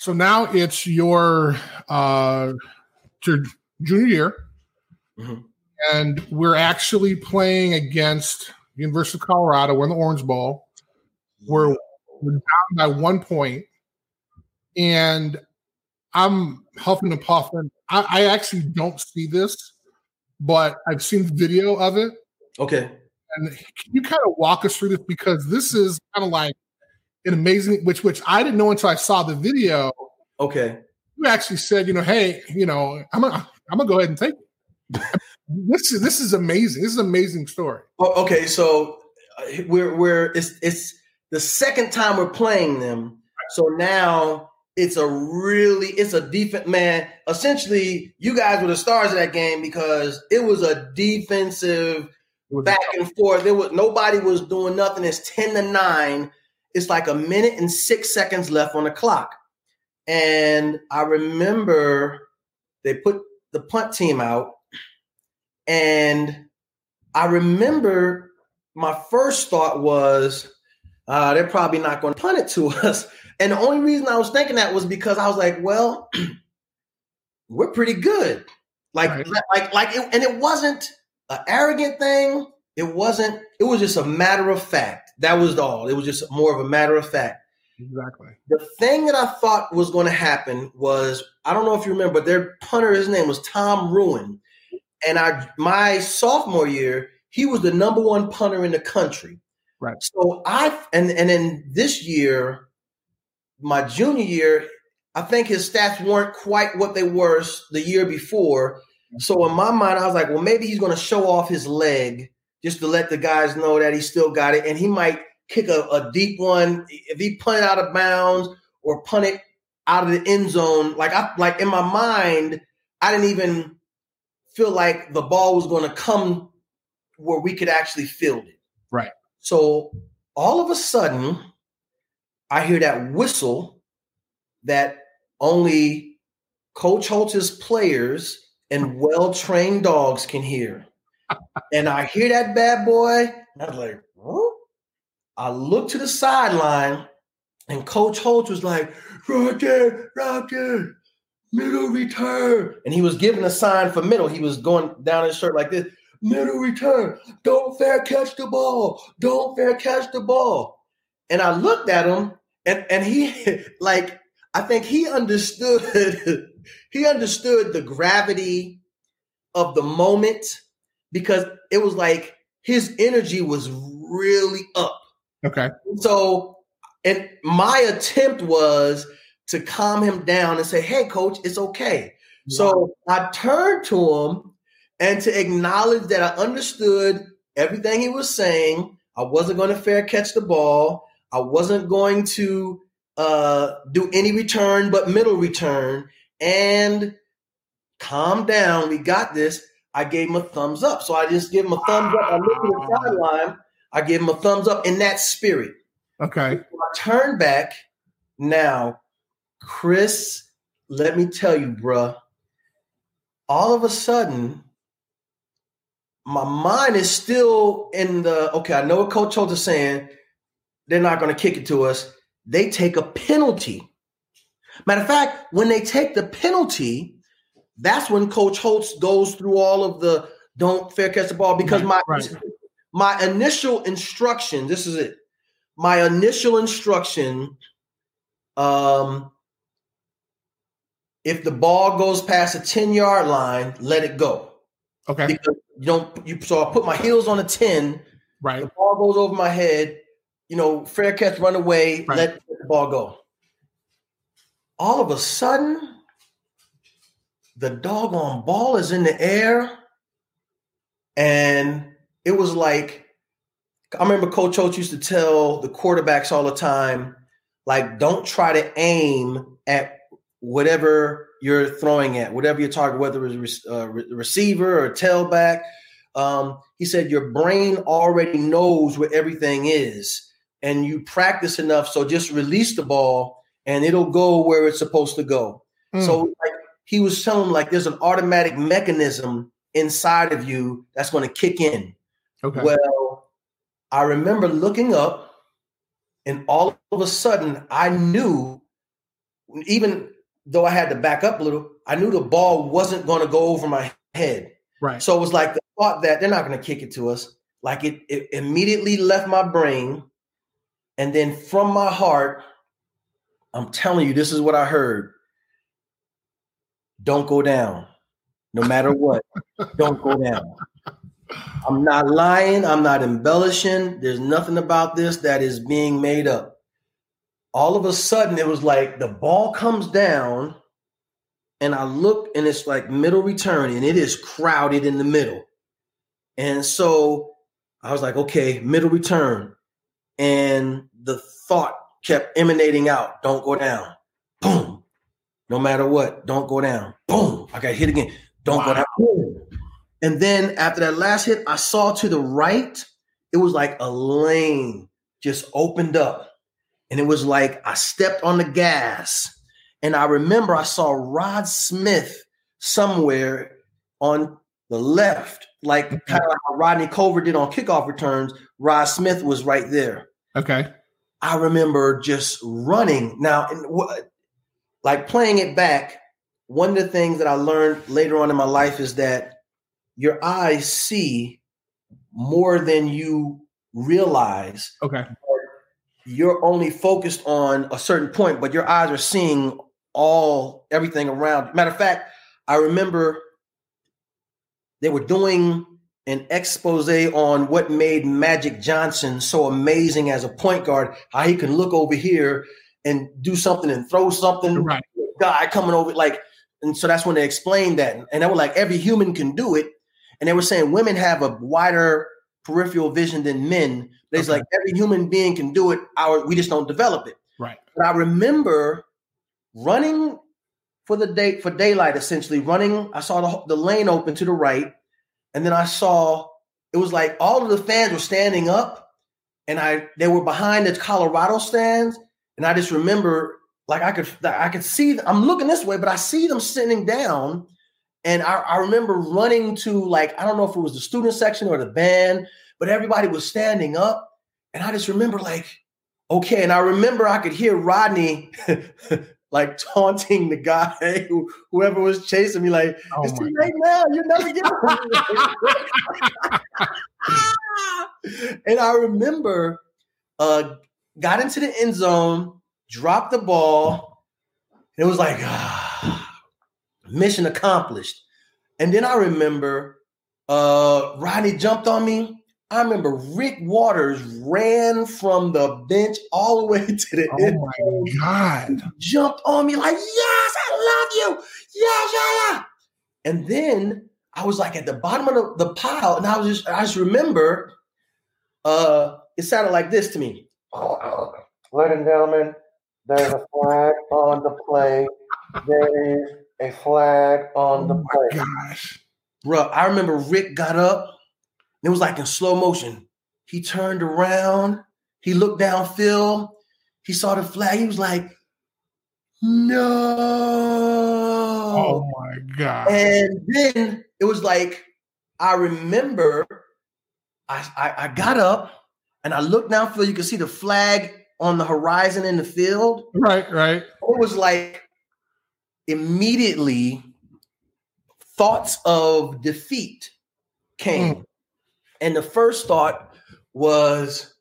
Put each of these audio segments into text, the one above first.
So now it's your uh, your junior year, Mhm. and we're actually playing against University of Colorado. We're in the Orange Bowl. We're we're down by one point, and I'm huffing and puffing. I, I actually don't see this, but I've seen the video of it. Okay. And can you kind of walk us through this because this is kind of like an amazing, which which I didn't know until I saw the video. Okay. You actually said, you know, hey, you know, I'm gonna I'm gonna go ahead and take it. this is this is amazing. This is an amazing story. Oh, okay. So uh, we're we're it's it's the second time we're playing them. So now it's a really it's a defense man. Essentially, you guys were the stars of that game because it was a defensive back and forth. There was nobody was doing nothing. It's ten to nine. It's like a minute and six seconds left on the clock. And I remember they put the punt team out, and I remember my first thought was uh, they're probably not going to punt it to us. And the only reason I was thinking that was because I was like, well, we're pretty good. Like, Right. like, like, it, and it wasn't an arrogant thing. It wasn't. It was just a matter of fact. That was all. It was just more of a matter of fact. Exactly. The thing that I thought was going to happen was I don't know if you remember, but their punter, his name was Tom Rouen, and I my sophomore year, he was the number one punter in the country. Right. So I and and then this year, my junior year, I think his stats weren't quite what they were the year before. Mm-hmm. So in my mind, I was like, well, maybe he's going to show off his leg just to let the guys know that he still got it, and he might kick a, a deep one if he punted out of bounds or punt it out of the end zone. Like I like in my mind, I didn't even feel like the ball was going to come where we could actually field it. Right. So all of a sudden, I hear that whistle that only Coach Holtz's players and well-trained dogs can hear. And I hear that bad boy, I was like, huh? I looked to the sideline, and Coach Holtz was like, right there, middle return. And he was giving a sign for middle. He was going down his shirt like this, middle return. Don't fair catch the ball. Don't fair catch the ball. And I looked at him, and, and he like, I think he understood, he understood the gravity of the moment because it was like his energy was really up. Okay. So, and my attempt was to calm him down and say, "Hey, coach, it's okay." So I turned to him and to acknowledge that I understood everything he was saying. I wasn't going to fair catch the ball. I wasn't going to uh, do any return but middle return. And calm down. We got this. I gave him a thumbs up. So I just give him a thumbs up. I look at the sideline. I give him a thumbs up in that spirit. Okay. I turn back now, Chris. Let me tell you, bruh. All of a sudden, my mind is still in the okay. I know what Coach Holtz is saying. They're not going to kick it to us. They take a penalty. Matter of fact, when they take the penalty, that's when Coach Holtz goes through all of the don't fair catch the ball because my Right. my initial instruction. This is it. My initial instruction. Um, if the ball goes past a ten yard line, let it go Okay. because you don't. You so I put my heels on a ten. Right. The ball goes over my head. You know, fair catch, run away, Right. let the ball go. All of a sudden, the doggone ball is in the air. And it was like, I remember Coach Oates used to tell the quarterbacks all the time, like, don't try to aim at whatever you're throwing at, whatever your target, whether it's a re- receiver or tailback. Um, he said your brain already knows where everything is, and you practice enough. So just release the ball, and it'll go where it's supposed to go. Mm. So he was telling them, like there's an automatic mechanism inside of you that's going to kick in. okay. Well, I remember looking up, and all of a sudden, I knew even though I had to back up a little, I knew the ball wasn't going to go over my head. Right. So it was like the thought that they're not going to kick it to us. Like it, it immediately left my brain. And then from my heart, I'm telling you, this is what I heard. Don't go down. No matter what, don't go down. I'm not lying. I'm not embellishing. There's nothing about this that is being made up. All of a sudden, it was like the ball comes down, and I look, and it's like middle return, and it is crowded in the middle. And so I was like, okay, middle return. And the thought kept emanating out don't go down. No matter what, don't go down. Boom. I got hit again. Don't wow. go down. Boom. And then after that last hit, I saw to the right, it was like a lane just opened up. And it was like I stepped on the gas. And I remember I saw Rod Smith somewhere on the left, like mm-hmm. kind of like how Rodney Culver did on kickoff returns. Rod Smith was right there. Okay. I remember just running. Now, like playing it back, one of the things that I learned later on in my life is that your eyes see more than you realize. Okay. You're only focused on a certain point, but your eyes are seeing all everything around. Matter of fact, I remember they were doing an expose on what made Magic Johnson so amazing as a point guard, how he can look over here and do something and throw something. Right. Guy coming over like, and so that's when they explained that. And they were like, every human can do it. And they were saying women have a wider peripheral vision than men. It's okay. like every human being can do it. Our we just don't develop it. Right. But I remember running for the day for daylight, essentially running. I saw the, the lane open to the right, and then I saw it was like all of the fans were standing up, and I they were behind the Colorado stands, and I just remember like I could I could see I'm looking this way, but I see them sitting down, and I, I remember running to like I don't know if it was the student section or the band, but everybody was standing up, and I just remember like okay, and I remember I could hear Rodney like taunting the guy who whoever was chasing me, like, oh it's too late now, you're never get And I remember uh got into the end zone, dropped the ball, and it was like ah, mission accomplished. And then I remember uh Rodney jumped on me I remember Rick Watters ran from the bench all the way to the oh end. Oh my God. Jumped on me like, yes, I love you. Yeah, yeah, yeah. And then I was like at the bottom of the, the pile, and I was just, I just remember uh it sounded like this to me. Ladies and gentlemen, there's a flag on the play. There is a flag on the oh play. Gosh. Bro, I remember Rick got up it was like in slow motion. He turned around, he looked downfield, he saw the flag. He was like, no. Oh my God. And then it was like, I remember I, I, I got up and I looked down downfield. You could see the flag on the horizon in the field. Right, right. It was like immediately thoughts of defeat came. Mm. And the first thought was,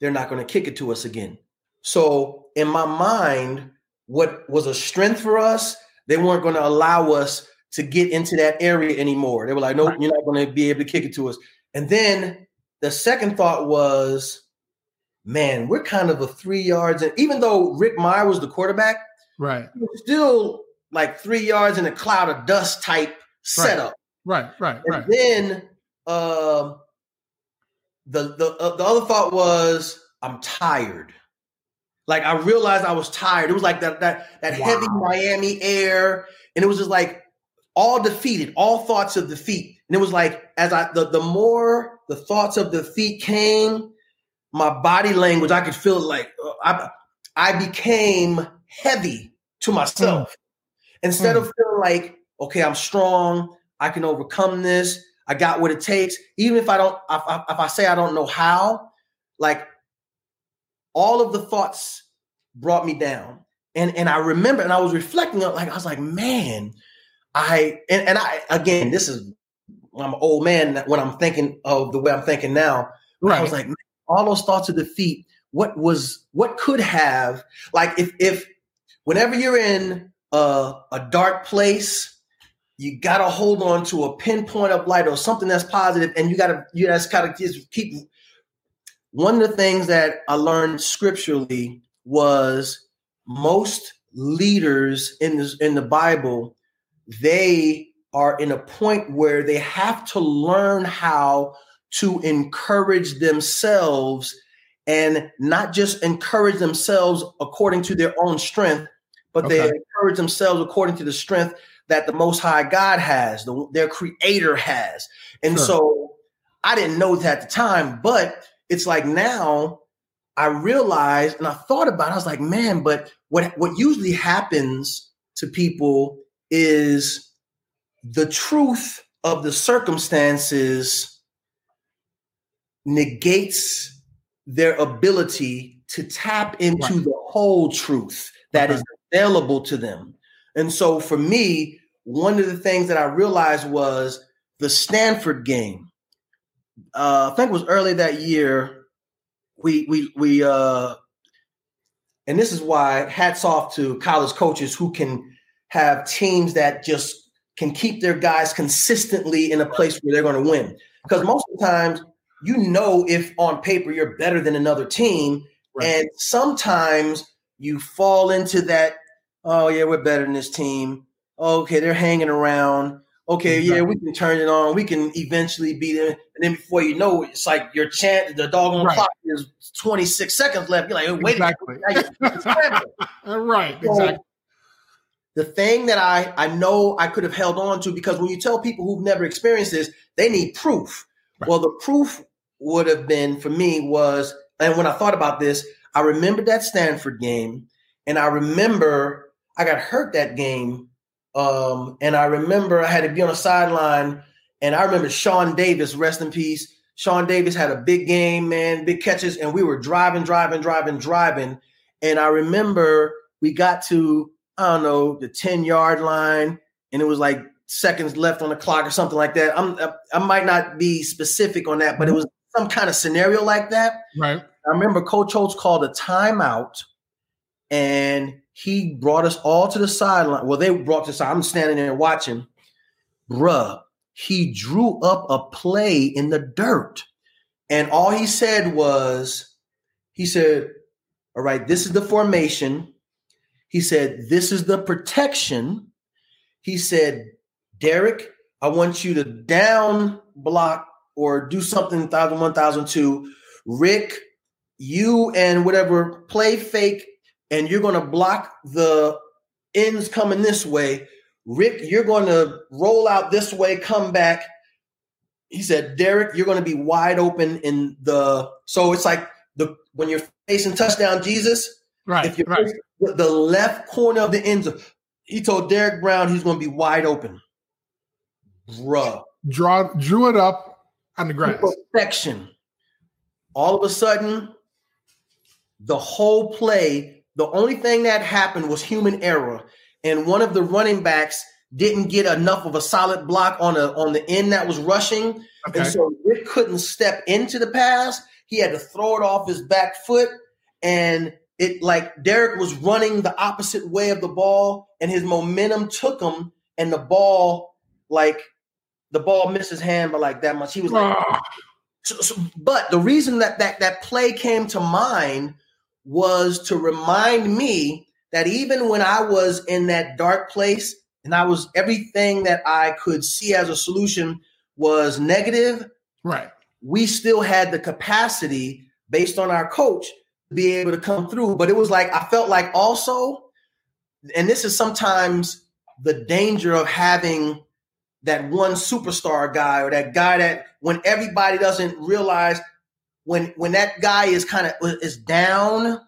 they're not going to kick it to us again. So in my mind, what was a strength for us, they weren't going to allow us to get into that area anymore. They were like, nope, right. you're not going to be able to kick it to us. And then the second thought was, man, we're kind of a three yards. And even though Rick Mirer was the quarterback, right, still like three yards in a cloud of dust type setup. Right, right, right. And then um, the the uh, the other thought was I'm tired. Like I realized I was tired. It was like that that that wow. heavy Miami air, and it was just like all defeated, all thoughts of defeat. And it was like as I the the more the thoughts of defeat came, my body language I could feel like uh, I I became heavy to myself mm. instead mm. of feeling like okay I'm strong, I can overcome this. I got what it takes. Even if I don't, if I, if I say I don't know how, like all of the thoughts brought me down. and and I remember, and I was reflecting on, like I was like, man, I and, and I again, this is I'm an old man when I'm thinking of the way I'm thinking now. Right. I was like, all those thoughts of defeat. What was what could have like if if whenever you're in a, a dark place, you gotta hold on to a pinpoint of light or something that's positive, and you gotta you just gotta just keep. One of the things that I learned scripturally was most leaders in this in the Bible, they are in a point where they have to learn how to encourage themselves and not just encourage themselves according to their own strength, but okay. they encourage themselves according to the strength that the Most High God has, the, their Creator has. And sure. so I didn't know that at the time, but it's like now I realized and I thought about it, I was like, man, but what, what usually happens to people is the truth of the circumstances negates their ability to tap into right. the whole truth that okay. is available to them. And so for me, one of the things that I realized was the Stanford game. Uh, I think it was early that year. We we we uh, and this is why hats off to college coaches who can have teams that just can keep their guys consistently in a place where they're going to win. Because most of the times, you know, if on paper you're better than another team, right. and sometimes you fall into that. Oh yeah, we're better than this team. Okay, they're hanging around. Okay, yeah, we can turn it on. We can eventually beat them. And then before you know it, it's like your chance, the doggone right. clock is 26 seconds left. You're like, wait exactly. right, exactly the thing that I, I know I could have held on to because when you tell people who've never experienced this, they need proof. Right. Well, the proof would have been for me was, and when I thought about this, I remembered that Stanford game, and I remember I got hurt that game. Um, and I remember I had to be on a sideline, and I remember Sean Davis, rest in peace. Sean Davis had a big game, man, big catches, and we were driving, driving, driving, driving. And I remember we got to I don't know, the 10 yard line, and it was like seconds left on the clock or something like that. I'm I might not be specific on that, but it mm-hmm. was some kind of scenario like that. Right. I remember Coach Holtz called a timeout and he brought us all to the sideline. Well, they brought us, I'm standing there watching. Bruh, he drew up a play in the dirt. And all he said was, he said, All right, this is the formation. He said, This is the protection. He said, Derek, I want you to down block or do something 1000, 1002. Rick, you and whatever play fake, and you're going to block the ends coming this way. Rick, you're going to roll out this way, come back. He said, Derek, you're going to be wide open in the. So it's like the when you're facing touchdown Jesus, Right. If you're right. the left corner of the end zone, he told Derek Brown he's going to be wide open. Bruh. Draw, drew it up on the grass. Perfection. All of a sudden, the whole play, the only thing that happened was human error. And one of the running backs didn't get enough of a solid block on a on the end that was rushing. Okay. And so Rick couldn't step into the pass. He had to throw it off his back foot. And it like Derek was running the opposite way of the ball, and his momentum took him, and the ball like the ball missed his hand by like that much. He was like, ah. so, so, but the reason that that that play came to mind was to remind me that even when I was in that dark place and I was everything that I could see as a solution was negative, right? We still had the capacity based on our coach be able to come through. But it was like I felt like also, and this is sometimes the danger of having that one superstar guy or that guy that when everybody doesn't realize when when that guy is kind of is down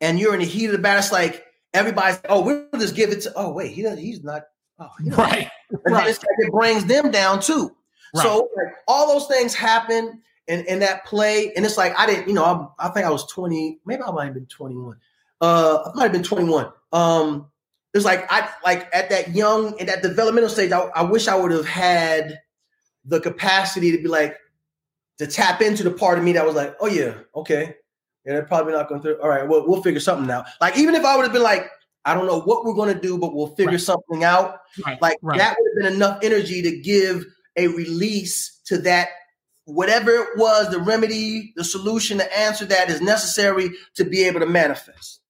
and you're in the heat of the battle, it's like everybody's oh we'll just give it to oh wait he doesn't, he's not oh know. right right. it brings them down too. Right. So like, all those things happen and in that play, and it's like I didn't, you know, I, I think I was 20, maybe I might have been 21. Uh, I might have been 21. Um, it's like I like at that young in that developmental stage. I, I wish I would have had the capacity to be like to tap into the part of me that was like, oh yeah, okay, yeah, they're probably not going through. All right, well, we'll figure something out. Like even if I would have been like, I don't know what we're going to do, but we'll figure right. something out. Right. Like right. that would have been enough energy to give a release to that whatever it was, the remedy, the solution, the answer that is necessary to be able to manifest.